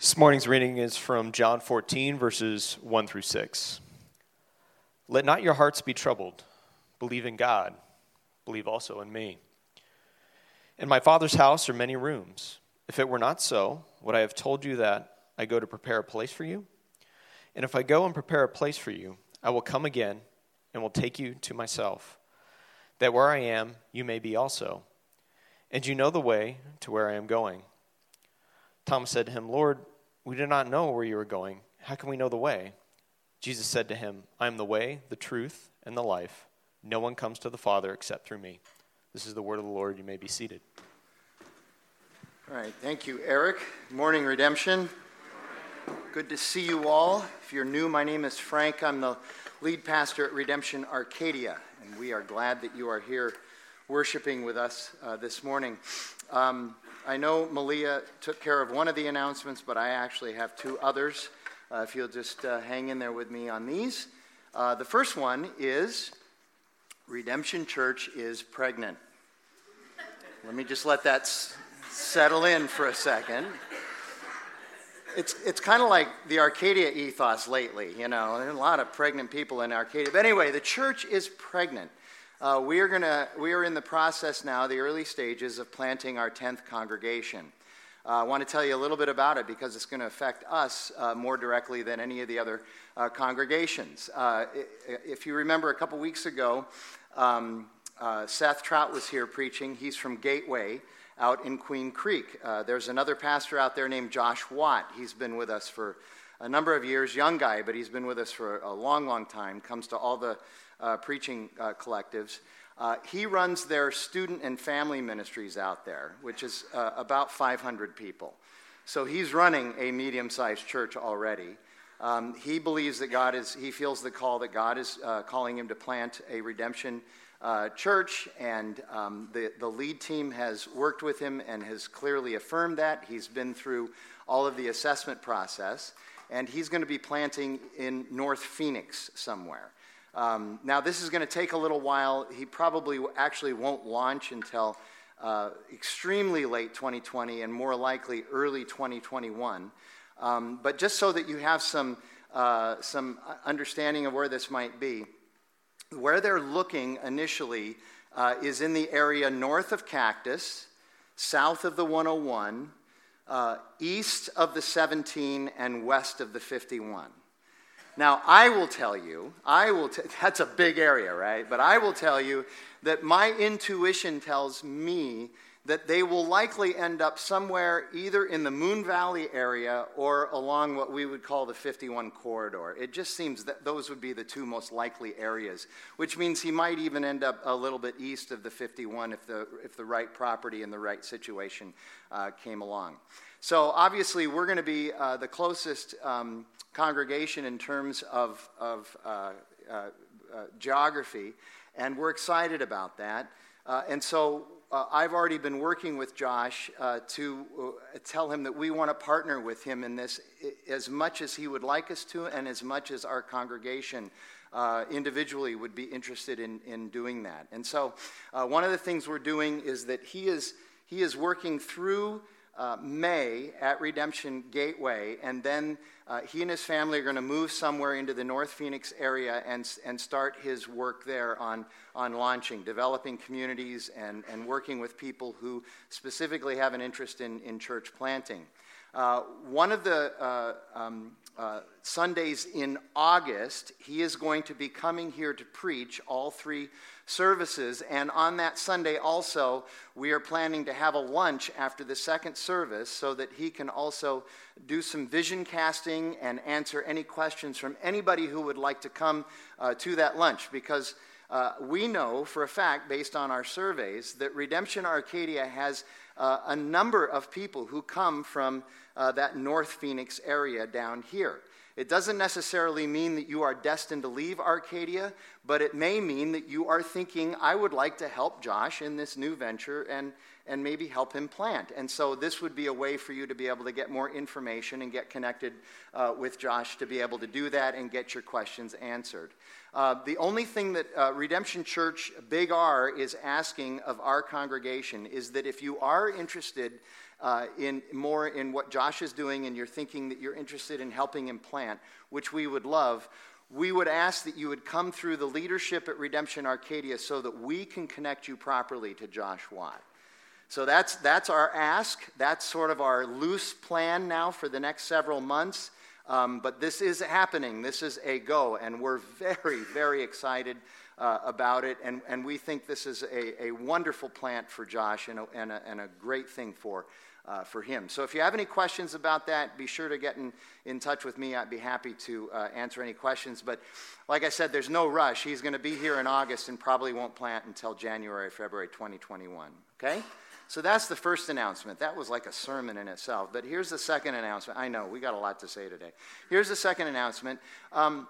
This morning's reading is from John 14, verses 1 through 6. Let not your hearts be troubled. Believe in God. Believe also in me. In my Father's house are many rooms. If it were not so, would I have told you that I go to prepare a place for you? And if I go and prepare a place for you, I will come again and will take you to myself, that where I am, you may be also. And you know the way to where I am going. Thomas said to him, Lord, we do not know where you are going. How can we know the way? Jesus said to him, I am the way, the truth, and the life. No one comes to the Father except through me. This is the word of the Lord. You may be seated. All right, thank you, Eric. Morning, Redemption. Good to see you all. If you're new, my name is Frank. I'm the lead pastor at Redemption Arcadia, and we are glad that you are here worshiping with us uh, this morning. Um, I know Malia took care of one of the announcements, but I actually have two others. Uh, if you'll just uh, hang in there with me on these. Uh, the first one is Redemption Church is pregnant. Let me just let that s- settle in for a second. It's, it's kind of like the Arcadia ethos lately, you know. There's a lot of pregnant people in Arcadia. But anyway, the church is pregnant. Uh, we, are gonna, we are in the process now, the early stages of planting our 10th congregation. Uh, I want to tell you a little bit about it because it's going to affect us uh, more directly than any of the other uh, congregations. Uh, if you remember a couple weeks ago, um, uh, Seth Trout was here preaching. He's from Gateway out in Queen Creek. Uh, there's another pastor out there named Josh Watt. He's been with us for a number of years, young guy, but he's been with us for a long, long time, comes to all the uh, preaching uh, collectives. Uh, he runs their student and family ministries out there, which is uh, about 500 people. So he's running a medium sized church already. Um, he believes that God is, he feels the call that God is uh, calling him to plant a redemption uh, church, and um, the, the lead team has worked with him and has clearly affirmed that. He's been through all of the assessment process, and he's going to be planting in North Phoenix somewhere. Um, now, this is going to take a little while. He probably actually won't launch until uh, extremely late 2020 and more likely early 2021. Um, but just so that you have some, uh, some understanding of where this might be, where they're looking initially uh, is in the area north of Cactus, south of the 101, uh, east of the 17, and west of the 51. Now, I will tell you, I will t- that's a big area, right? But I will tell you that my intuition tells me that they will likely end up somewhere either in the Moon Valley area or along what we would call the 51 corridor. It just seems that those would be the two most likely areas, which means he might even end up a little bit east of the 51 if the, if the right property and the right situation uh, came along. So, obviously, we're going to be uh, the closest um, congregation in terms of, of uh, uh, uh, geography, and we're excited about that. Uh, and so, uh, I've already been working with Josh to tell him that we want to partner with him in this as much as he would like us to, and as much as our congregation uh, individually would be interested in, in doing that. And so, uh, one of the things we're doing is that he is, he is working through uh, May at Redemption Gateway, and then uh, he and his family are going to move somewhere into the North Phoenix area and, and start his work there on, on launching, developing communities, and, and working with people who specifically have an interest in, in church planting. Uh, one of the uh, um, uh, Sundays in August, he is going to be coming here to preach all three services. And on that Sunday, also, we are planning to have a lunch after the second service so that he can also do some vision casting and answer any questions from anybody who would like to come uh, to that lunch. Because uh, we know for a fact, based on our surveys, that Redemption Arcadia has uh, a number of people who come from uh, that North Phoenix area down here. It doesn't necessarily mean that you are destined to leave Arcadia, but it may mean that you are thinking, I would like to help Josh in this new venture and, and maybe help him plant. And so this would be a way for you to be able to get more information and get connected uh, with Josh to be able to do that and get your questions answered. Uh, the only thing that uh, Redemption Church Big R is asking of our congregation is that if you are interested uh, in more in what Josh is doing and you're thinking that you're interested in helping him plant, which we would love, we would ask that you would come through the leadership at Redemption Arcadia so that we can connect you properly to Josh Watt. So that's, that's our ask. That's sort of our loose plan now for the next several months. Um, but this is happening. This is a go, and we're very, very excited uh, about it. And, and we think this is a, a wonderful plant for Josh and a, and a, and a great thing for, uh, for him. So if you have any questions about that, be sure to get in, in touch with me. I'd be happy to uh, answer any questions. But like I said, there's no rush. He's going to be here in August and probably won't plant until January, February 2021. Okay? So that's the first announcement. That was like a sermon in itself. But here's the second announcement. I know, we got a lot to say today. Here's the second announcement. Um,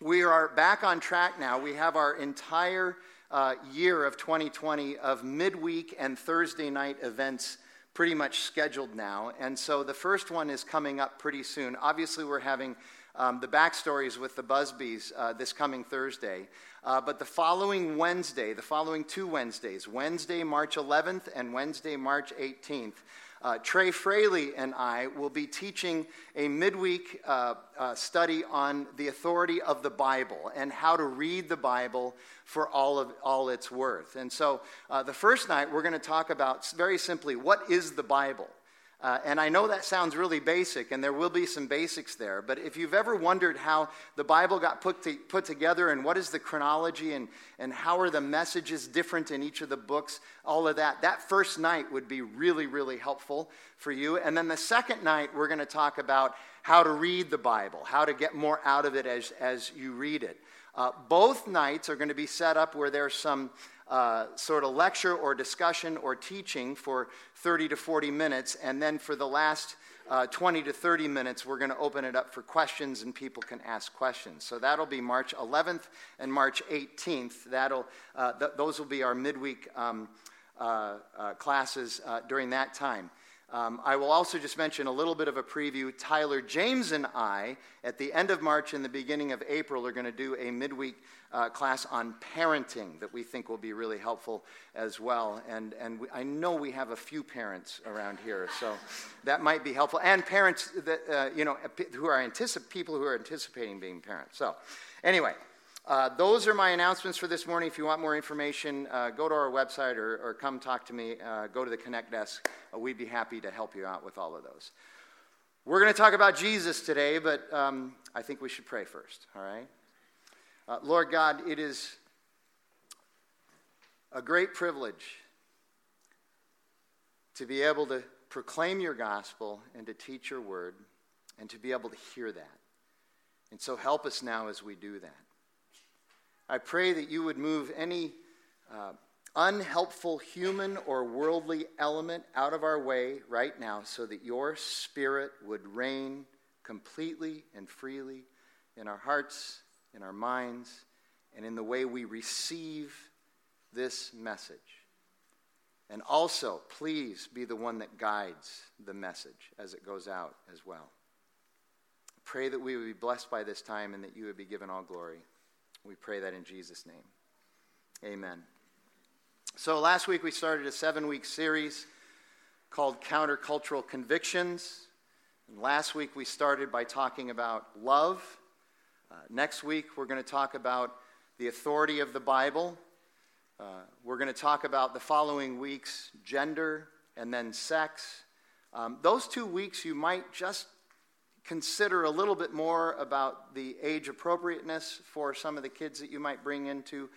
we are back on track now. We have our entire uh, year of 2020 of midweek and Thursday night events pretty much scheduled now. And so the first one is coming up pretty soon. Obviously, we're having um, the backstories with the Busbys uh, this coming Thursday. Uh, but the following Wednesday, the following two Wednesdays, Wednesday, March 11th and Wednesday, March 18th, uh, Trey Fraley and I will be teaching a midweek uh, uh, study on the authority of the Bible and how to read the Bible for all of all its worth. And so, uh, the first night we're going to talk about very simply what is the Bible. Uh, and I know that sounds really basic, and there will be some basics there, but if you've ever wondered how the Bible got put, to, put together and what is the chronology and, and how are the messages different in each of the books, all of that, that first night would be really, really helpful for you. And then the second night, we're going to talk about how to read the Bible, how to get more out of it as, as you read it. Uh, both nights are going to be set up where there's some uh, sort of lecture or discussion or teaching for 30 to 40 minutes. And then for the last uh, 20 to 30 minutes, we're going to open it up for questions and people can ask questions. So that'll be March 11th and March 18th. That'll, uh, th- those will be our midweek um, uh, uh, classes during that time. Um, I will also just mention a little bit of a preview. Tyler, James, and I, at the end of March and the beginning of April, are going to do a midweek uh, class on parenting that we think will be really helpful as well. And, and we, I know we have a few parents around here, so that might be helpful. And parents that, uh, you know, who are anticip- people who are anticipating being parents. So, anyway. Uh, those are my announcements for this morning. If you want more information, uh, go to our website or, or come talk to me. Uh, go to the Connect desk. Uh, we'd be happy to help you out with all of those. We're going to talk about Jesus today, but um, I think we should pray first, all right? Uh, Lord God, it is a great privilege to be able to proclaim your gospel and to teach your word and to be able to hear that. And so help us now as we do that. I pray that you would move any uh, unhelpful human or worldly element out of our way right now so that your spirit would reign completely and freely in our hearts in our minds, and in the way we receive this message. And also, please be the one that guides the message as it goes out as well. Pray that we would be blessed by this time and that you would be given all glory. We pray that in Jesus' name. Amen. So, last week we started a seven week series called Countercultural Convictions. And last week we started by talking about love uh, next week, we're going to talk about the authority of the Bible. Uh, we're going to talk about the following weeks gender and then sex. Um, those two weeks, you might just consider a little bit more about the age appropriateness for some of the kids that you might bring into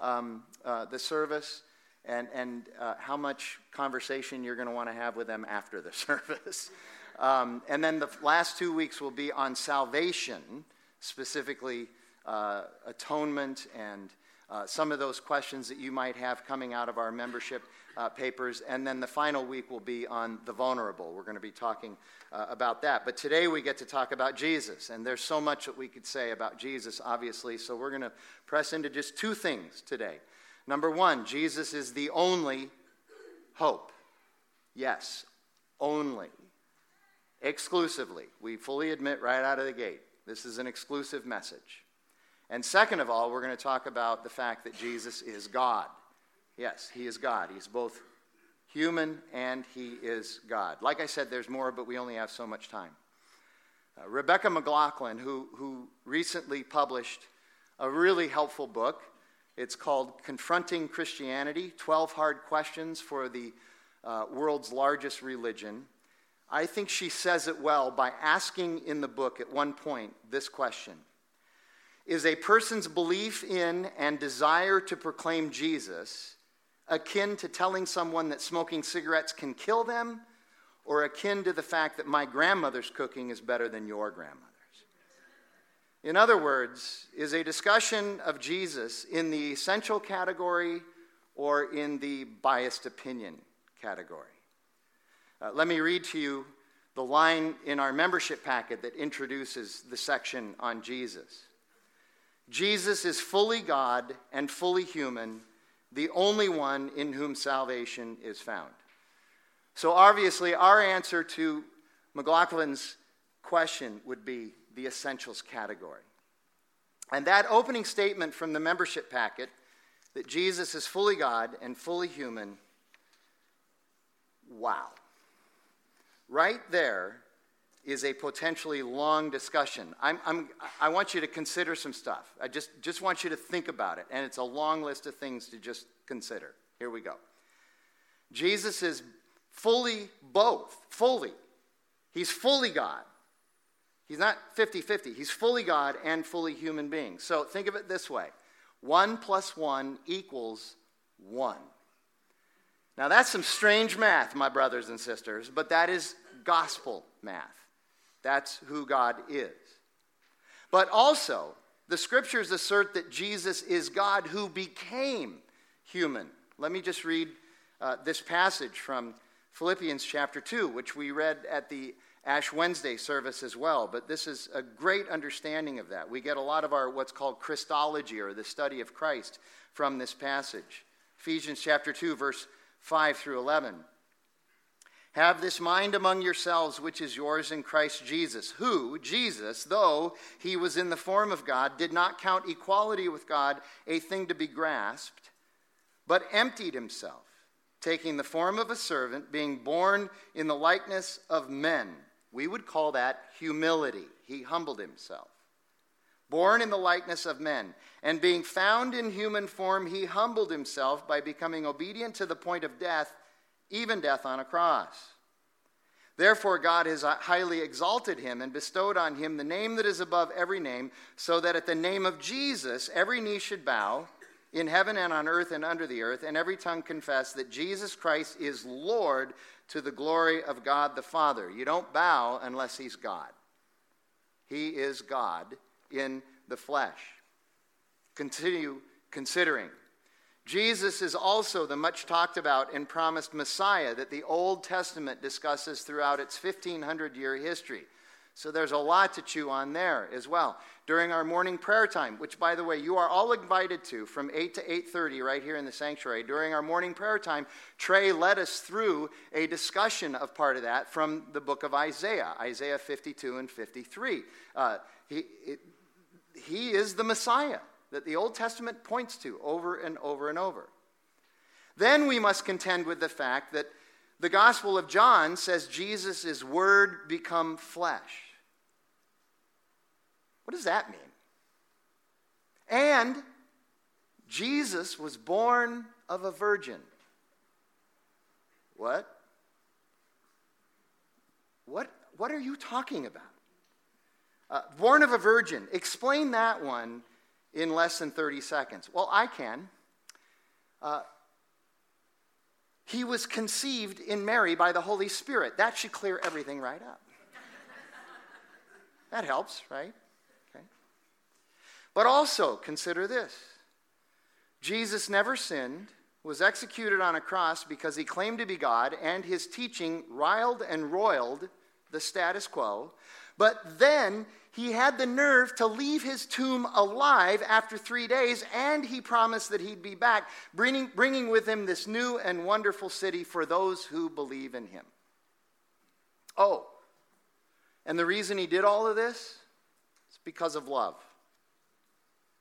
um, uh, the service and, and uh, how much conversation you're going to want to have with them after the service. Um, and then the last two weeks will be on salvation specifically uh, atonement and uh, some of those questions that you might have coming out of our membership uh, papers. And then the final week will be on the vulnerable. We're going to be talking uh, about that. But today we get to talk about Jesus. And there's so much that we could say about Jesus, obviously. So we're going to press into just two things today. Number one, Jesus is the only hope. Yes, only. Exclusively. We fully admit right out of the gate. This is an exclusive message. And second of all, we're going to talk about the fact that Jesus is God. Yes, he is God. He's both human, and he is God. Like I said, there's more, but we only have so much time. Uh, Rebecca McLaughlin, who, who recently published a really helpful book, it's called Confronting Christianity 12 Hard Questions for the uh, World's Largest Religion. I think she says it well by asking in the book at one point this question Is a person's belief in and desire to proclaim Jesus akin to telling someone that smoking cigarettes can kill them, or akin to the fact that my grandmother's cooking is better than your grandmother's? In other words, is a discussion of Jesus in the essential category or in the biased opinion category? Uh, let me read to you the line in our membership packet that introduces the section on Jesus. Jesus is fully God and fully human the only one in whom salvation is found. So, obviously, our answer to McLaughlin's question would be the essentials category. And that opening statement from the membership packet that Jesus is fully God and fully human, wow. Right there is a potentially long discussion. I'm, I'm, i want you to consider some stuff. I just, just want you to think about it. And it's a long list of things to just consider. Here we go. Jesus is fully both, fully. He's fully God. He's not 50 50. He's fully God and fully human being. So think of it this way 1 plus 1 equals 1. Now, that's some strange math, my brothers and sisters, but that is gospel math. That's who God is. But also, the scriptures assert that Jesus is God who became human. Let me just read uh, this passage from Philippians chapter 2, which we read at the Ash Wednesday service as well. But this is a great understanding of that. We get a lot of our what's called Christology or the study of Christ from this passage. Ephesians chapter 2, verse 5 through 11. Have this mind among yourselves, which is yours in Christ Jesus, who, Jesus, though he was in the form of God, did not count equality with God a thing to be grasped, but emptied himself, taking the form of a servant, being born in the likeness of men. We would call that humility. He humbled himself. Born in the likeness of men, and being found in human form, he humbled himself by becoming obedient to the point of death even death on a cross. Therefore, God has uh, highly exalted him and bestowed on him the name that is above every name, so that at the name of Jesus every knee should bow in heaven and on earth and under the earth, and every tongue confess that Jesus Christ is Lord to the glory of God the Father. You don't bow unless he's God. He is God in the flesh. Continue considering Jesus is also the much talked about and promised Messiah that the Old Testament discusses throughout its 1500 year history. So there's a lot to chew on there as well. During our morning prayer time, which by the way you are all invited to from 8 to 8:30 right here in the sanctuary. During our morning prayer time, Trey led us through a discussion of part of that from the book of Isaiah, Isaiah 52 and 53. Uh, he, it, he is the Messiah that the Old Testament points to over and over and over. Then we must contend with the fact that the Gospel of John says Jesus is Word become flesh. What does that mean? And Jesus was born of a virgin. What? What, what are you talking about? Uh, born of a virgin. Explain that one in less than 30 seconds? Well, I can. Uh, he was conceived in Mary by the Holy Spirit. That should clear everything right up. that helps, right? Okay. But also consider this Jesus never sinned, was executed on a cross because he claimed to be God, and his teaching riled and roiled the status quo. But then he had the nerve to leave his tomb alive after three days, and he promised that he'd be back, bringing, bringing with him this new and wonderful city for those who believe in him. Oh, and the reason he did all of this is because of love.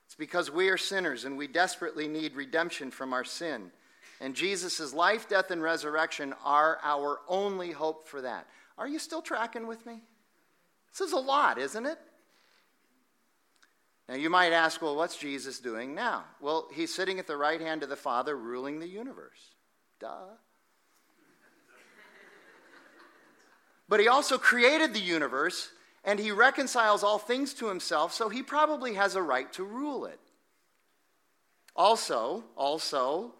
It's because we are sinners and we desperately need redemption from our sin. And Jesus' life, death, and resurrection are our only hope for that. Are you still tracking with me? This is a lot, isn't it? Now, you might ask, well, what's Jesus doing now? Well, he's sitting at the right hand of the Father, ruling the universe. Duh. but he also created the universe, and he reconciles all things to himself, so he probably has a right to rule it. Also, also,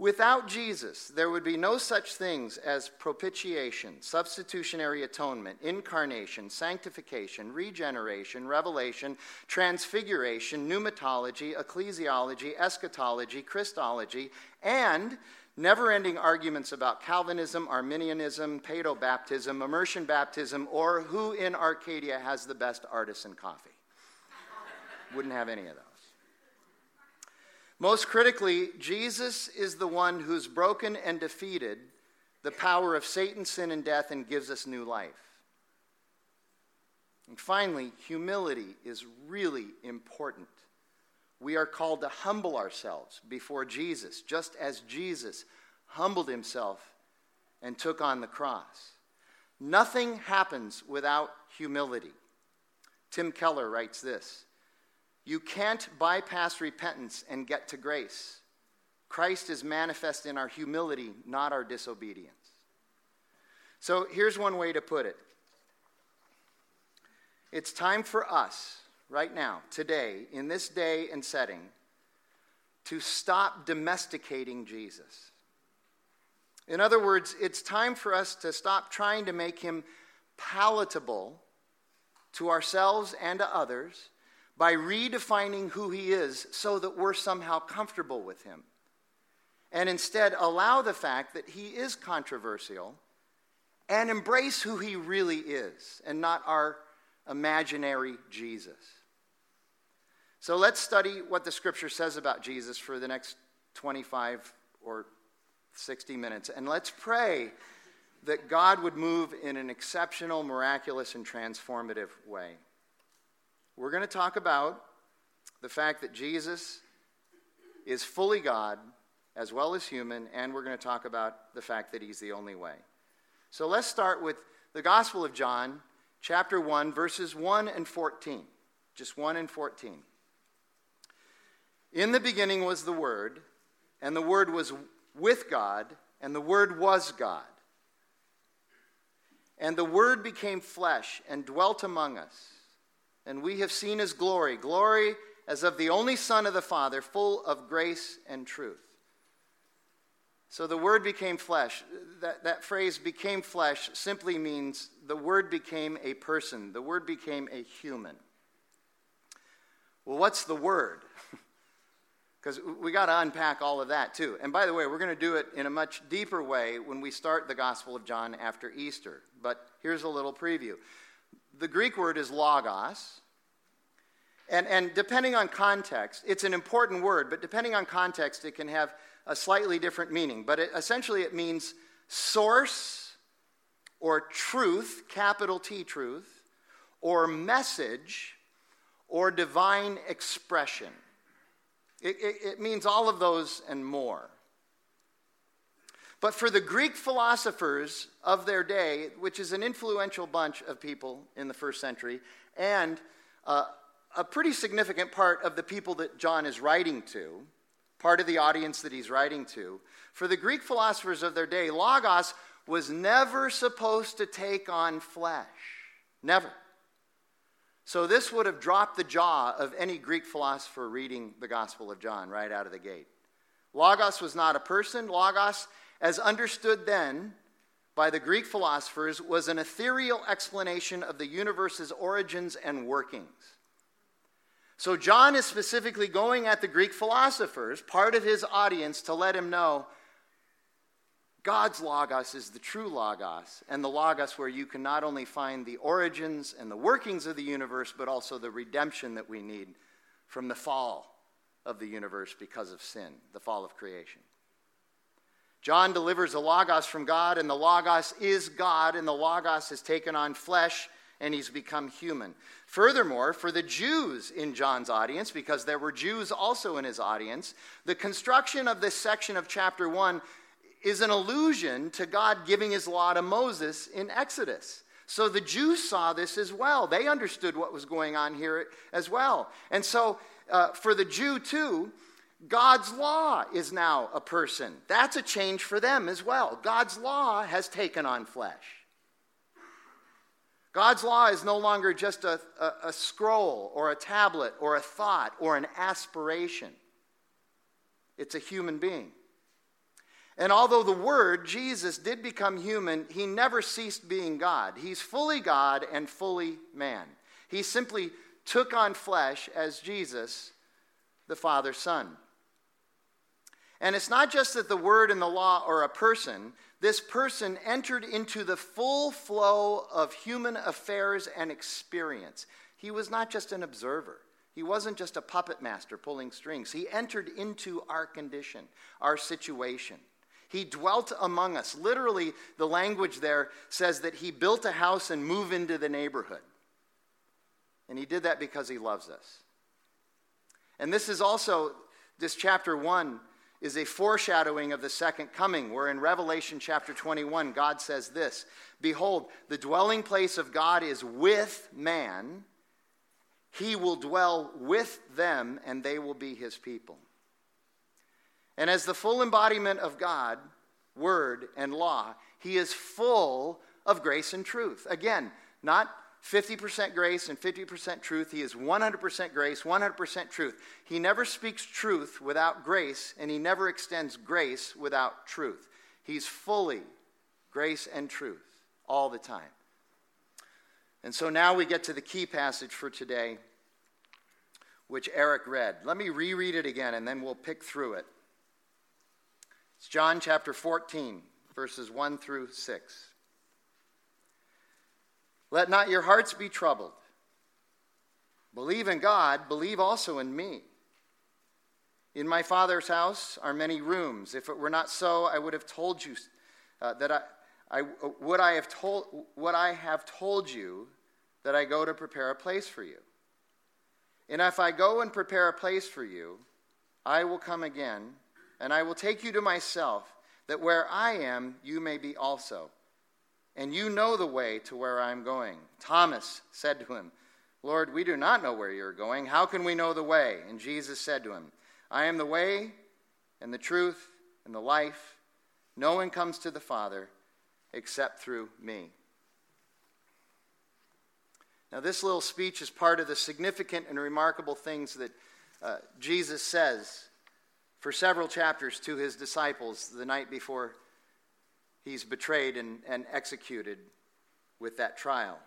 Without Jesus, there would be no such things as propitiation, substitutionary atonement, incarnation, sanctification, regeneration, revelation, transfiguration, pneumatology, ecclesiology, eschatology, Christology, and never ending arguments about Calvinism, Arminianism, paedobaptism, immersion baptism, or who in Arcadia has the best artisan coffee. Wouldn't have any of those. Most critically, Jesus is the one who's broken and defeated the power of Satan, sin, and death and gives us new life. And finally, humility is really important. We are called to humble ourselves before Jesus, just as Jesus humbled himself and took on the cross. Nothing happens without humility. Tim Keller writes this you can't bypass repentance and get to grace. Christ is manifest in our humility, not our disobedience. So here's one way to put it it's time for us, right now, today, in this day and setting, to stop domesticating Jesus. In other words, it's time for us to stop trying to make him palatable to ourselves and to others by redefining who he is so that we're somehow comfortable with him. And instead, allow the fact that he is controversial and embrace who he really is and not our imaginary Jesus. So let's study what the scripture says about Jesus for the next 25 or 60 minutes. And let's pray that God would move in an exceptional, miraculous, and transformative way. We're going to talk about the fact that Jesus is fully God as well as human, and we're going to talk about the fact that he's the only way. So let's start with the Gospel of John, chapter 1, verses 1 and 14. Just 1 and 14. In the beginning was the Word, and the Word was with God, and the Word was God. And the Word became flesh and dwelt among us and we have seen his glory glory as of the only Son of the Father, full of grace and truth. So the Word became flesh. That, that phrase, became flesh, simply means the Word became a person, the Word became a human. Well, what's the Word? Because we got to unpack all of that too. And by the way, we're going to do it in a much deeper way when we start the Gospel of John after Easter. But here's a little preview the Greek word is logos. And, and depending on context, it's an important word, but depending on context, it can have a slightly different meaning. But it, essentially, it means source or truth, capital T truth, or message or divine expression. It, it, it means all of those and more. But for the Greek philosophers of their day, which is an influential bunch of people in the first century, and uh, a pretty significant part of the people that John is writing to, part of the audience that he's writing to, for the Greek philosophers of their day, Logos was never supposed to take on flesh. Never. So this would have dropped the jaw of any Greek philosopher reading the Gospel of John right out of the gate. Logos was not a person. Logos as understood then by the Greek philosophers, was an ethereal explanation of the universe's origins and workings. So, John is specifically going at the Greek philosophers, part of his audience, to let him know God's Logos is the true Logos, and the Logos where you can not only find the origins and the workings of the universe, but also the redemption that we need from the fall of the universe because of sin, the fall of creation. John delivers the Logos from God, and the Logos is God, and the Logos has taken on flesh and he's become human. Furthermore, for the Jews in John's audience, because there were Jews also in his audience, the construction of this section of chapter 1 is an allusion to God giving his law to Moses in Exodus. So the Jews saw this as well. They understood what was going on here as well. And so uh, for the Jew, too, God's law is now a person. That's a change for them as well. God's law has taken on flesh. God's law is no longer just a, a, a, scroll or a tablet or a thought or an aspiration, it's a human being. And although the Word, Jesus, did become human, he never ceased being God. He's fully God and fully man. He simply took on flesh as Jesus, the Father's Son. And it's not just that the Word and the law are a person, this person entered into the full flow of human affairs and experience. He was not just an observer. He wasn't just a puppet master pulling strings. He entered into our condition, our situation. He dwelt among us. Literally, the language there says that he built a house and moved into the neighborhood. And he did that because he loves us. And this is also, this chapter 1 is a foreshadowing of the second coming, where in Revelation chapter 21, God says this Behold, the dwelling place of God is with man. He will dwell with them, and they will be his people. And as the full embodiment of God, word, and law, he is full of grace and truth. Again, not 50% grace and 50% truth. He is 100% grace, 100% truth. He never speaks truth without grace, and he never extends grace without truth. He's fully grace and truth all the time. And so now we get to the key passage for today, which Eric read. Let me reread it again, and then we'll pick through it. It's John chapter 14, verses 1 through 6. Let not your hearts be troubled. Believe in God, believe also in me. In my Father's house are many rooms. If it were not so, I would have told you uh, that I, I would I have told what I have told you that I go to prepare a place for you. And if I go and prepare a place for you, I will come again, and I will take you to myself, that where I am, you may be also and you know the way to where I'm going. Thomas said to him, Lord, we do not know where you're going. How can we know the way? And Jesus said to him, I am the way and the truth and the life. No one comes to the Father except through me. Now, this little speech is part of the significant and remarkable things that uh, Jesus says for several chapters to his disciples the night before he's betrayed and, and executed with that trial.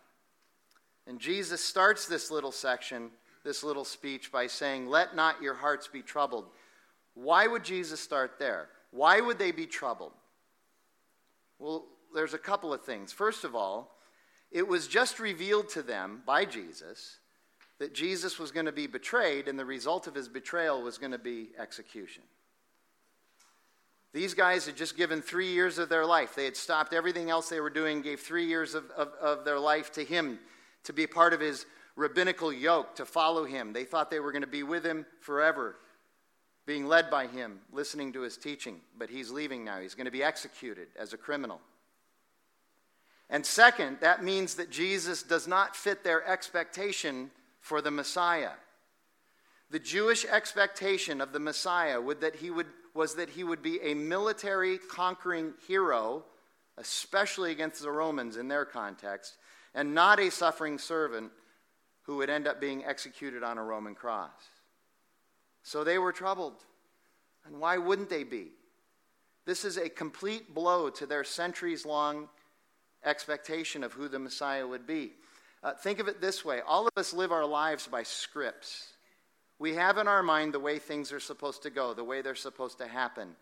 And Jesus starts this little section, this little speech, by saying, Let not your hearts be troubled. Why would Jesus start there? Why would they be troubled? Well, there's a couple of things. First of all, it was just revealed to them by Jesus that Jesus was going to be betrayed, and the result of his betrayal was going to be execution. These guys had just given three years of their life. They had stopped everything else they were doing, gave three years of, of, of their life to him to be part of his rabbinical yoke, to follow him. They thought they were going to be with him forever, being led by him, listening to his teaching. But he's leaving now. He's going to be executed as a criminal. And second, that means that Jesus does not fit their expectation for the Messiah. The Jewish expectation of the Messiah that would was that he would be a military conquering hero, especially against the Romans in their context, and not a suffering servant who would end up being executed on a Roman cross. So they were troubled. And why wouldn't they be? This is a complete blow to their centuries long expectation of who the Messiah would be. Uh, think of it this way all of us live our lives by scripts. We have in our mind the way things are supposed to go, the way they're supposed to happen.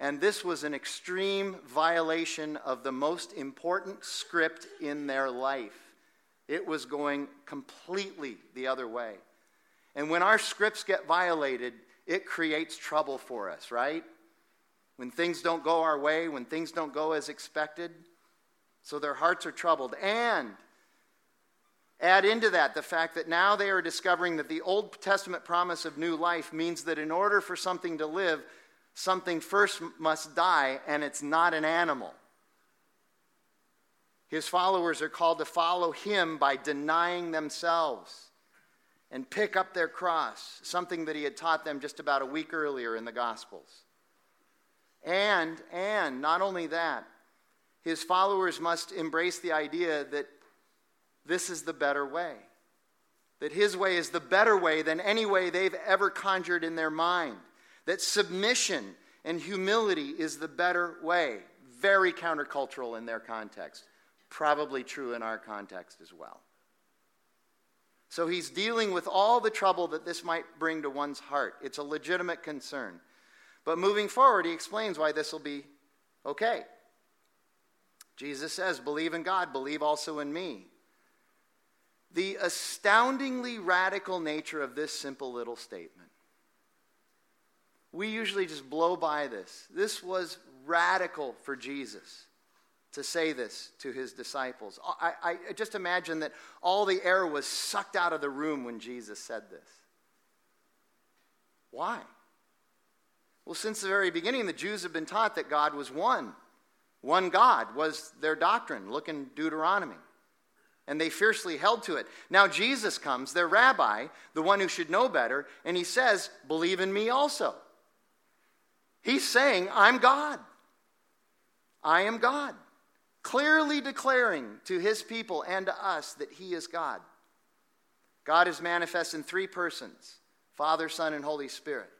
And this was an extreme violation of the most important script in their life. It was going completely the other way. And when our scripts get violated, it creates trouble for us, right? When things don't go our way, when things don't go as expected. So their hearts are troubled. And Add into that the fact that now they are discovering that the Old Testament promise of new life means that in order for something to live, something first must die, and it's not an animal. His followers are called to follow him by denying themselves and pick up their cross, something that he had taught them just about a week earlier in the Gospels. And, and, not only that, his followers must embrace the idea that this is the better way. That his way is the better way than any way they've ever conjured in their mind. That submission and humility is the better way. Very countercultural in their context. Probably true in our context as well. So he's dealing with all the trouble that this might bring to one's heart. It's a legitimate concern. But moving forward, he explains why this will be okay. Jesus says, Believe in God, believe also in me. The astoundingly radical nature of this simple little statement. We usually just blow by this. This was radical for Jesus to say this to his disciples. I, I, just imagine that all the air was sucked out of the room when Jesus said this. Why? Well, since the very beginning, the Jews have been taught that God was one. One God was their doctrine. Look in Deuteronomy and they fiercely held to it. Now Jesus comes, their rabbi, the one who should know better, and he says, Believe in me also. He's saying, I'm God. I am God. Clearly declaring to his people and to us that he is God. God is manifest in three persons Father, Son, and Holy Spirit.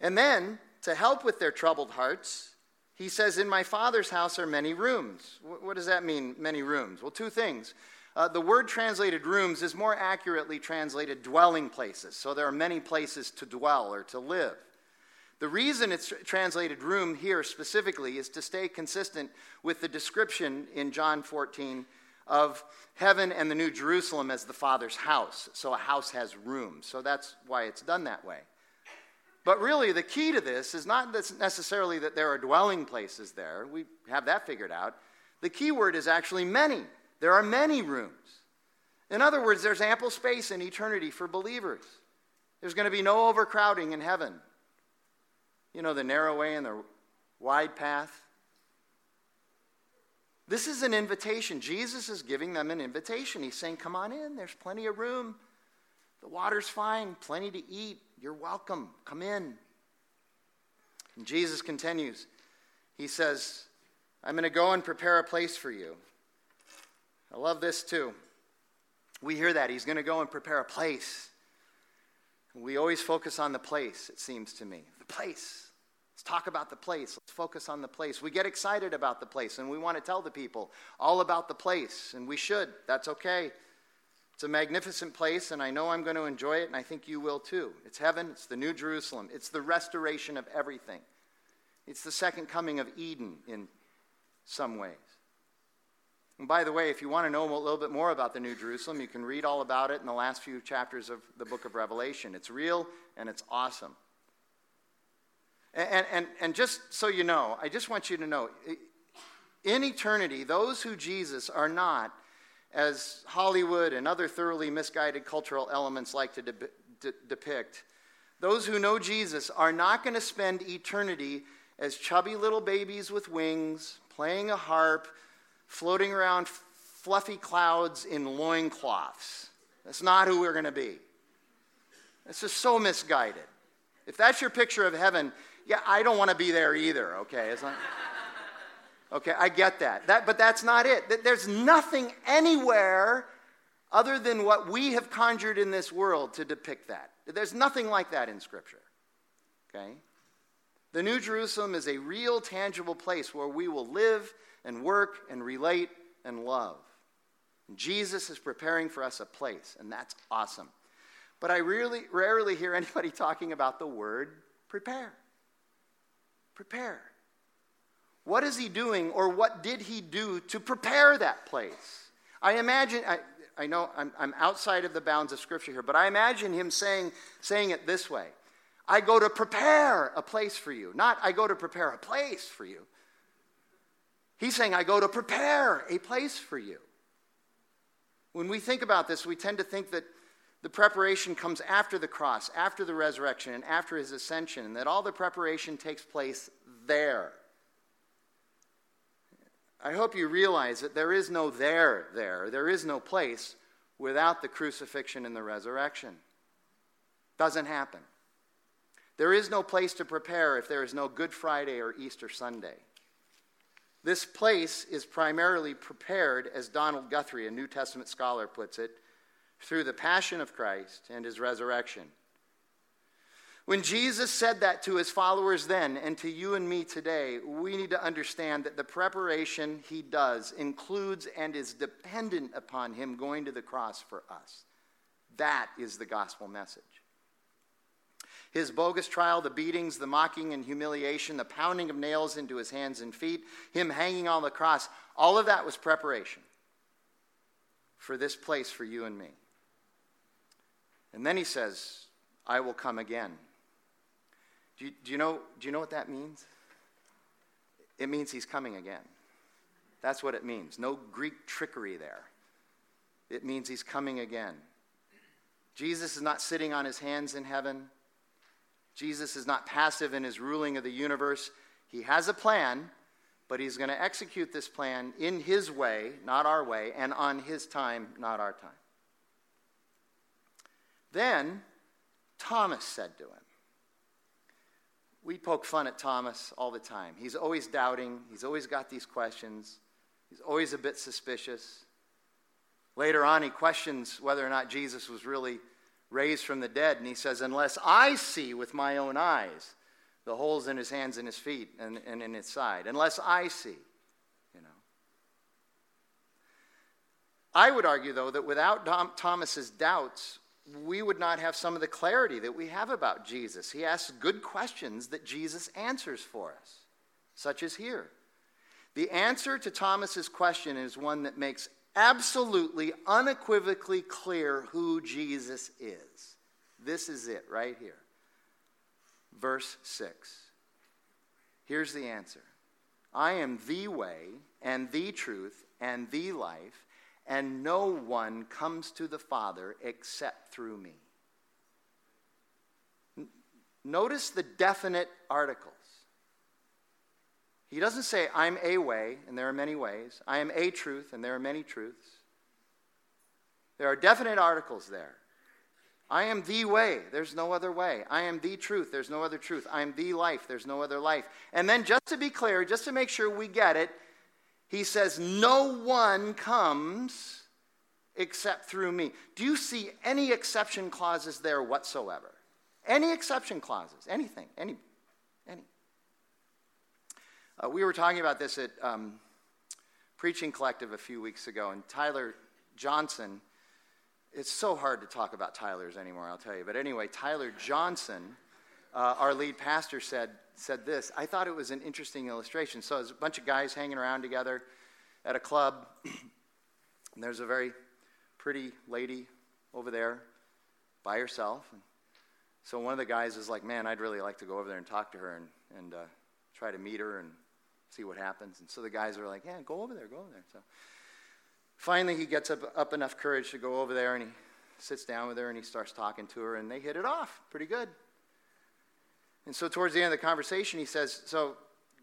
And then, to help with their troubled hearts, he says, In my Father's house are many rooms. What does that mean, many rooms? Well, two things. Uh, the word translated rooms is more accurately translated dwelling places. So there are many places to dwell or to live. The reason it's translated room here specifically is to stay consistent with the description in John 14 of heaven and the New Jerusalem as the Father's house. So a house has rooms. So that's why it's done that way. But really, the key to this is not necessarily that there are dwelling places there. We have that figured out. The key word is actually many. There are many rooms. In other words, there's ample space in eternity for believers. There's going to be no overcrowding in heaven. You know, the narrow way and the wide path. This is an invitation. Jesus is giving them an invitation. He's saying, Come on in, there's plenty of room. The water's fine, plenty to eat. You're welcome. Come in. And Jesus continues. He says, I'm going to go and prepare a place for you. I love this too. We hear that. He's going to go and prepare a place. We always focus on the place, it seems to me. The place. Let's talk about the place. Let's focus on the place. We get excited about the place and we want to tell the people all about the place, and we should. That's okay. It's a magnificent place, and I know I'm going to enjoy it, and I think you will too. It's heaven, it's the New Jerusalem, it's the restoration of everything. It's the second coming of Eden in some ways. And by the way, if you want to know a little bit more about the New Jerusalem, you can read all about it in the last few chapters of the book of Revelation. It's real and it's awesome. And, and, and just so you know, I just want you to know in eternity, those who Jesus are not as Hollywood and other thoroughly misguided cultural elements like to de- de- depict. Those who know Jesus are not going to spend eternity as chubby little babies with wings, playing a harp, floating around fluffy clouds in loincloths. That's not who we're going to be. It's just so misguided. If that's your picture of heaven, yeah, I don't want to be there either, okay? It's not. Okay, I get that. that. But that's not it. There's nothing anywhere other than what we have conjured in this world to depict that. There's nothing like that in Scripture. Okay? The New Jerusalem is a real, tangible place where we will live and work and relate and love. Jesus is preparing for us a place, and that's awesome. But I really rarely hear anybody talking about the word prepare. Prepare. What is he doing, or what did he do to prepare that place? I imagine, I, I know I'm, I'm outside of the bounds of Scripture here, but I imagine him saying, saying it this way I go to prepare a place for you, not I go to prepare a place for you. He's saying, I go to prepare a place for you. When we think about this, we tend to think that the preparation comes after the cross, after the resurrection, and after his ascension, and that all the preparation takes place there. I hope you realize that there is no there there. There is no place without the crucifixion and the resurrection. Doesn't happen. There is no place to prepare if there is no Good Friday or Easter Sunday. This place is primarily prepared, as Donald Guthrie, a New Testament scholar, puts it, through the passion of Christ and his resurrection. When Jesus said that to his followers then and to you and me today, we need to understand that the preparation he does includes and is dependent upon him going to the cross for us. That is the gospel message. His bogus trial, the beatings, the mocking and humiliation, the pounding of nails into his hands and feet, him hanging on the cross, all of that was preparation for this place for you and me. And then he says, I will come again. Do you, do you, know, do you know what that means? It means he's coming again. That's what it means. No Greek trickery there. It means he's coming again. Jesus is not sitting on his hands in heaven. Jesus is not passive in his ruling of the universe. He has a plan, but he's going to execute this plan in his way, not our way, and on his time, not our time. Then Thomas said to him, we poke fun at Thomas all the time. He's always doubting, he's always got these questions, he's always a bit suspicious. Later on, he questions whether or not Jesus was really raised from the dead, and he says, Unless I see with my own eyes the holes in his hands and his feet and, and in his side, unless I see, you know. I would argue, though, that without Thomas's doubts, we would not have some of the clarity that we have about Jesus. He asks good questions that Jesus answers for us, such as here. The answer to Thomas's question is one that makes absolutely, unequivocally clear who Jesus is. This is it right here. Verse 6. Here's the answer I am the way, and the truth, and the life and no one comes to the Father except through me. Notice the definite articles. He doesn't say, I'm a way, and there are many ways. I am a truth, and there are many truths. There are definite articles there. I am the way, there's no other way. I am the truth, there's no other truth. I am the life, there's no other life. And then, just to be clear, just to make sure we get it, he says, No one comes except through me. Do you see any exception clauses there whatsoever? Any exception clauses? Anything? Any? Any? Uh, we were talking about this at um, Preaching Collective a few weeks ago, and Tyler Johnson. It's so hard to talk about Tyler's anymore, I'll tell you. But anyway, Tyler Johnson, uh, our lead pastor, said said this. I thought it was an interesting illustration. So there's a bunch of guys hanging around together at a club, and there's a very pretty lady over there by herself. And so one of the guys is like, Man, I'd really like to go over there and talk to her and, and uh, try to meet her and see what happens. And so the guys are like, Yeah, go over there, go over there. So finally, he gets up, up enough courage to go over there and he sits down with her and he starts talking to her, and they hit it off pretty good. And so, towards the end of the conversation, he says, So,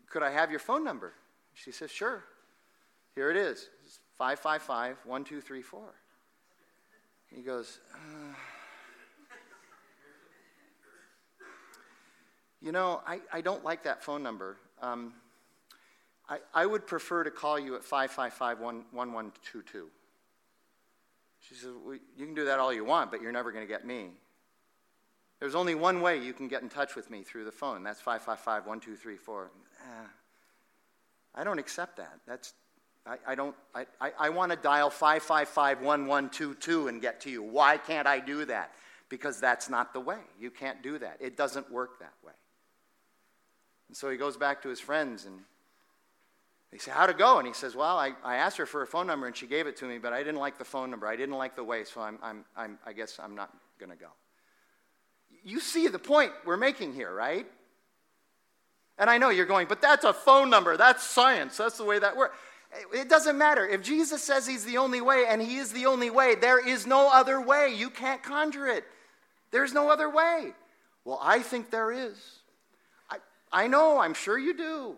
could I have your phone number? She says, Sure. Here it is 555 1234. He goes, uh, You know, I, I don't like that phone number. Um, I, I would prefer to call you at 555 1122. She says, well, You can do that all you want, but you're never going to get me. There's only one way you can get in touch with me through the phone. That's 555 1234. Eh, I don't accept that. That's, I, I don't, I, I, I want to dial 555 1122 and get to you. Why can't I do that? Because that's not the way. You can't do that. It doesn't work that way. And so he goes back to his friends and they say, How'd it go? And he says, Well, I, I asked her for a phone number and she gave it to me, but I didn't like the phone number. I didn't like the way, so I'm, I'm, I'm, I guess I'm not going to go. You see the point we're making here, right? And I know you're going, but that's a phone number. That's science. That's the way that works. It doesn't matter. If Jesus says he's the only way and he is the only way, there is no other way. You can't conjure it. There's no other way. Well, I think there is. I, I know, I'm sure you do.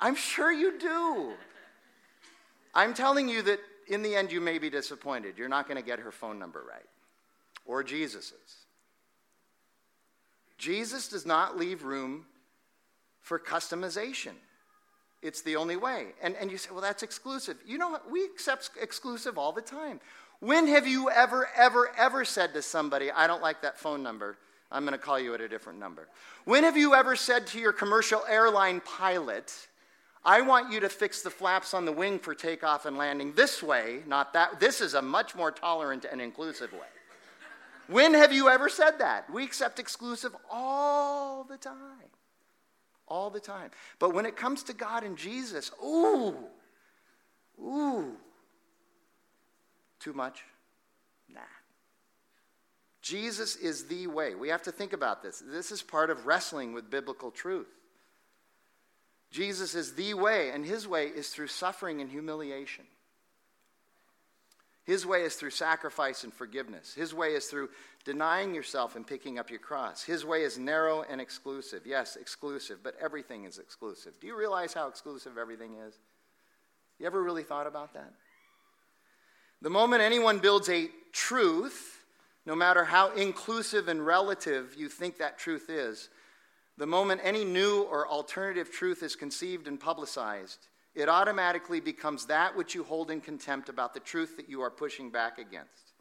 I'm sure you do. I'm telling you that in the end you may be disappointed. You're not going to get her phone number right, or Jesus's. Jesus does not leave room for customization. It's the only way. And, and you say, well, that's exclusive. You know what? We accept exclusive all the time. When have you ever, ever, ever said to somebody, I don't like that phone number, I'm going to call you at a different number? When have you ever said to your commercial airline pilot, I want you to fix the flaps on the wing for takeoff and landing this way, not that? This is a much more tolerant and inclusive way. When have you ever said that? We accept exclusive all the time all the time. But when it comes to God and Jesus, ooh, ooh, too much? Nah. Jesus is the way. We have to think about this. This is part of wrestling with biblical truth. Jesus is the way, and his way is through suffering and humiliation. His way is through sacrifice and forgiveness. His way is through denying yourself and picking up your cross. His way is narrow and exclusive. Yes, exclusive, but everything is exclusive. Do you realize how exclusive everything is? You ever really thought about that? The moment anyone builds a truth, no matter how inclusive and relative you think that truth is, the moment any new or alternative truth is conceived and publicized, it automatically becomes that which you hold in contempt about the truth that you are pushing back against.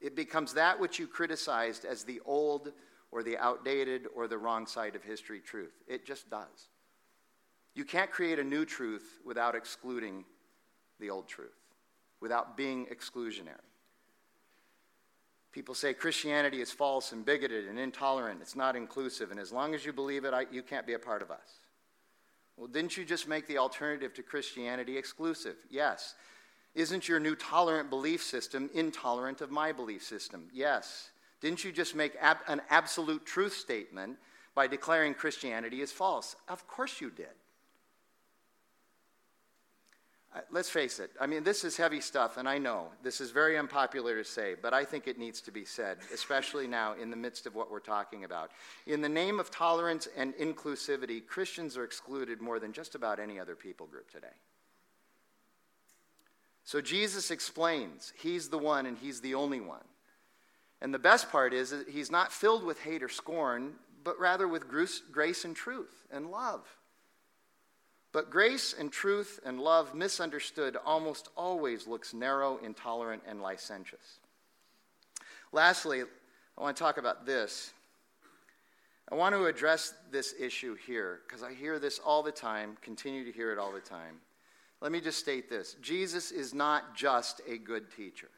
It becomes that which you criticized as the old or the outdated or the wrong side of history truth. It just does. You can't create a new truth without excluding the old truth, without being exclusionary. People say Christianity is false and bigoted and intolerant. It's not inclusive. And as long as you believe it, I, you can't be a part of us. Well, didn't you just make the alternative to Christianity exclusive? Yes. Isn't your new tolerant belief system intolerant of my belief system? Yes. Didn't you just make ab- an absolute truth statement by declaring Christianity is false? Of course you did. Let's face it. I mean, this is heavy stuff, and I know this is very unpopular to say, but I think it needs to be said, especially now in the midst of what we're talking about. In the name of tolerance and inclusivity, Christians are excluded more than just about any other people group today. So Jesus explains He's the one and He's the only one. And the best part is that He's not filled with hate or scorn, but rather with grace and truth and love. But grace and truth and love, misunderstood, almost always looks narrow, intolerant, and licentious. Lastly, I want to talk about this. I want to address this issue here because I hear this all the time, continue to hear it all the time. Let me just state this Jesus is not just a good teacher.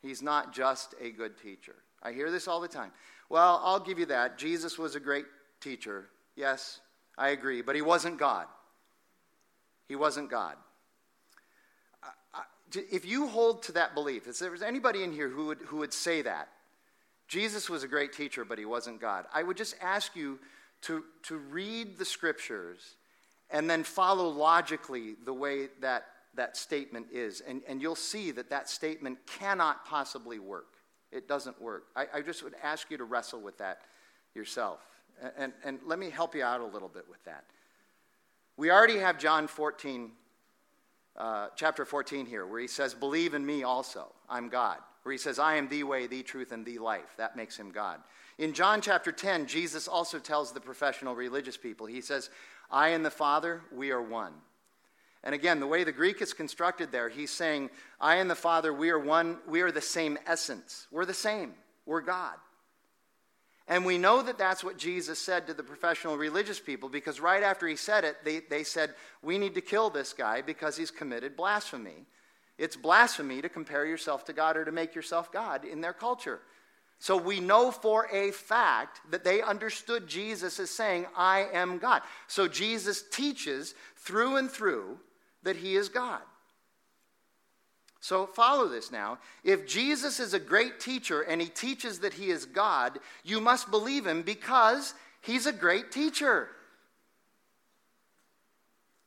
He's not just a good teacher. I hear this all the time. Well, I'll give you that. Jesus was a great teacher. Yes, I agree, but he wasn't God. He wasn't God. If you hold to that belief, if there's anybody in here who would, who would say that, Jesus was a great teacher, but he wasn't God, I would just ask you to, to read the scriptures and then follow logically the way that that statement is. And, and you'll see that that statement cannot possibly work. It doesn't work. I, I just would ask you to wrestle with that yourself. And, and let me help you out a little bit with that. We already have John 14, uh, chapter 14 here, where he says, Believe in me also, I'm God. Where he says, I am the way, the truth, and the life. That makes him God. In John chapter 10, Jesus also tells the professional religious people, He says, I and the Father, we are one. And again, the way the Greek is constructed there, he's saying, I and the Father, we are one, we are the same essence. We're the same. We're God. And we know that that's what Jesus said to the professional religious people because right after he said it, they, they said, We need to kill this guy because he's committed blasphemy. It's blasphemy to compare yourself to God or to make yourself God in their culture. So we know for a fact that they understood Jesus as saying, I am God. So Jesus teaches through and through that he is God. So follow this now. If Jesus is a great teacher and he teaches that he is God, you must believe him because he's a great teacher.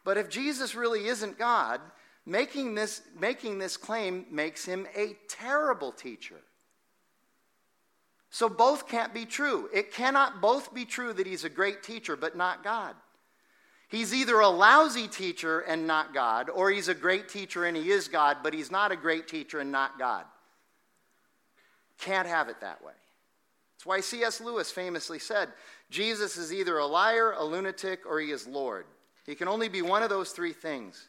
But if Jesus really isn't God, making this, making this claim makes him a terrible teacher. So both can't be true. It cannot both be true that he's a great teacher but not God. He's either a lousy teacher and not God, or he's a great teacher and he is God, but he's not a great teacher and not God. Can't have it that way. That's why C.S. Lewis famously said Jesus is either a liar, a lunatic, or he is Lord. He can only be one of those three things.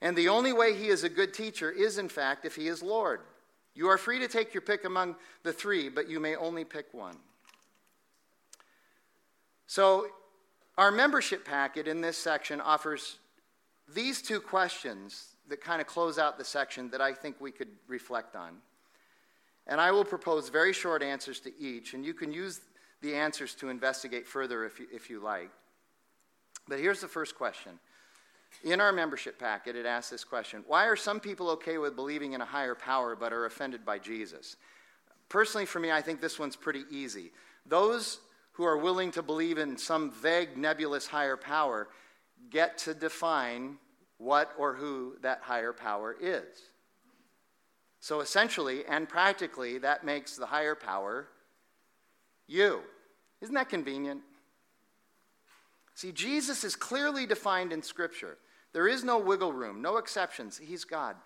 And the only way he is a good teacher is, in fact, if he is Lord. You are free to take your pick among the three, but you may only pick one. So, our membership packet in this section offers these two questions that kind of close out the section that I think we could reflect on. And I will propose very short answers to each, and you can use the answers to investigate further if you, if you like. But here's the first question in our membership packet, it asks this question Why are some people okay with believing in a higher power but are offended by Jesus? Personally, for me, I think this one's pretty easy. Those who are willing to believe in some vague, nebulous higher power get to define what or who that higher power is. So essentially and practically, that makes the higher power you. Isn't that convenient? See, Jesus is clearly defined in Scripture. There is no wiggle room, no exceptions. He's God.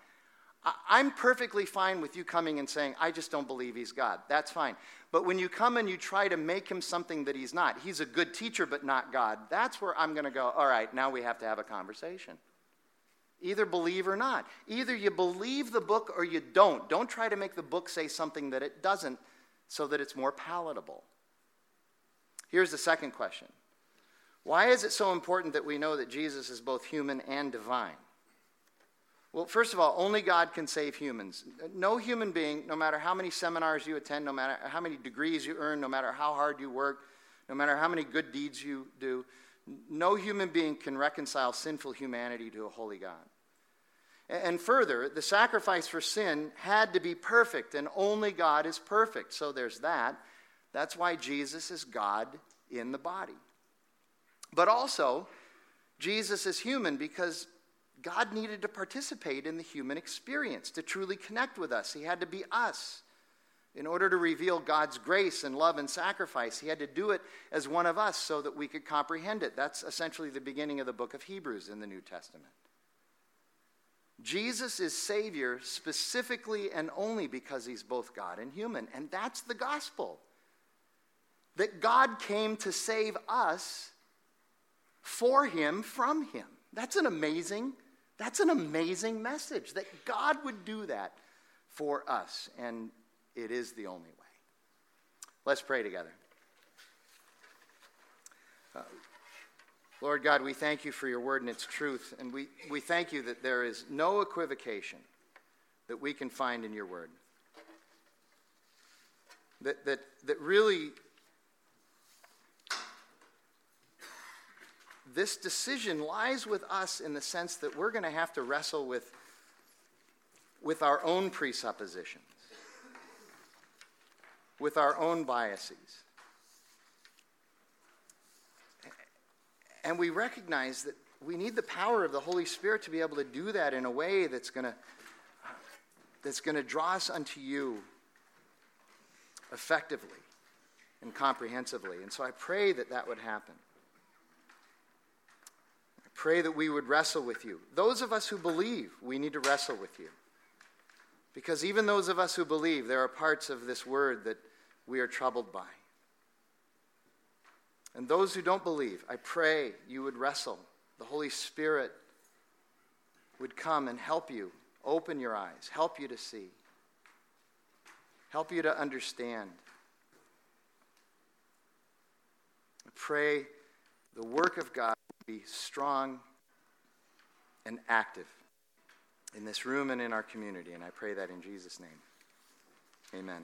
I'm perfectly fine with you coming and saying, I just don't believe he's God. That's fine. But when you come and you try to make him something that he's not, he's a good teacher but not God, that's where I'm going to go, all right, now we have to have a conversation. Either believe or not. Either you believe the book or you don't. Don't try to make the book say something that it doesn't so that it's more palatable. Here's the second question why is it so important that we know that Jesus is both human and divine? Well, first of all, only God can save humans. No human being, no matter how many seminars you attend, no matter how many degrees you earn, no matter how hard you work, no matter how many good deeds you do, no human being can reconcile sinful humanity to a holy God. And further, the sacrifice for sin had to be perfect, and only God is perfect. So there's that. That's why Jesus is God in the body. But also, Jesus is human because God needed to participate in the human experience to truly connect with us. He had to be us. In order to reveal God's grace and love and sacrifice, he had to do it as one of us so that we could comprehend it. That's essentially the beginning of the book of Hebrews in the New Testament. Jesus is Savior specifically and only because he's both God and human. And that's the gospel. That God came to save us for him from him. That's an amazing that's an amazing message that God would do that for us and it is the only way. Let's pray together. Uh, Lord God, we thank you for your word and its truth, and we, we thank you that there is no equivocation that we can find in your word. That, that, that really this decision lies with us in the sense that we're going to have to wrestle with, with our own presuppositions, with our own biases. And we recognize that we need the power of the Holy Spirit to be able to do that in a way that's going to that's going to draw us unto you effectively and comprehensively. And so I pray that that would happen pray that we would wrestle with you. Those of us who believe, we need to wrestle with you. Because even those of us who believe, there are parts of this word that we are troubled by. And those who don't believe, I pray you would wrestle. The Holy Spirit would come and help you, open your eyes, help you to see, help you to understand. I pray the work of God be strong and active in this room and in our community. And I pray that in Jesus' name. Amen.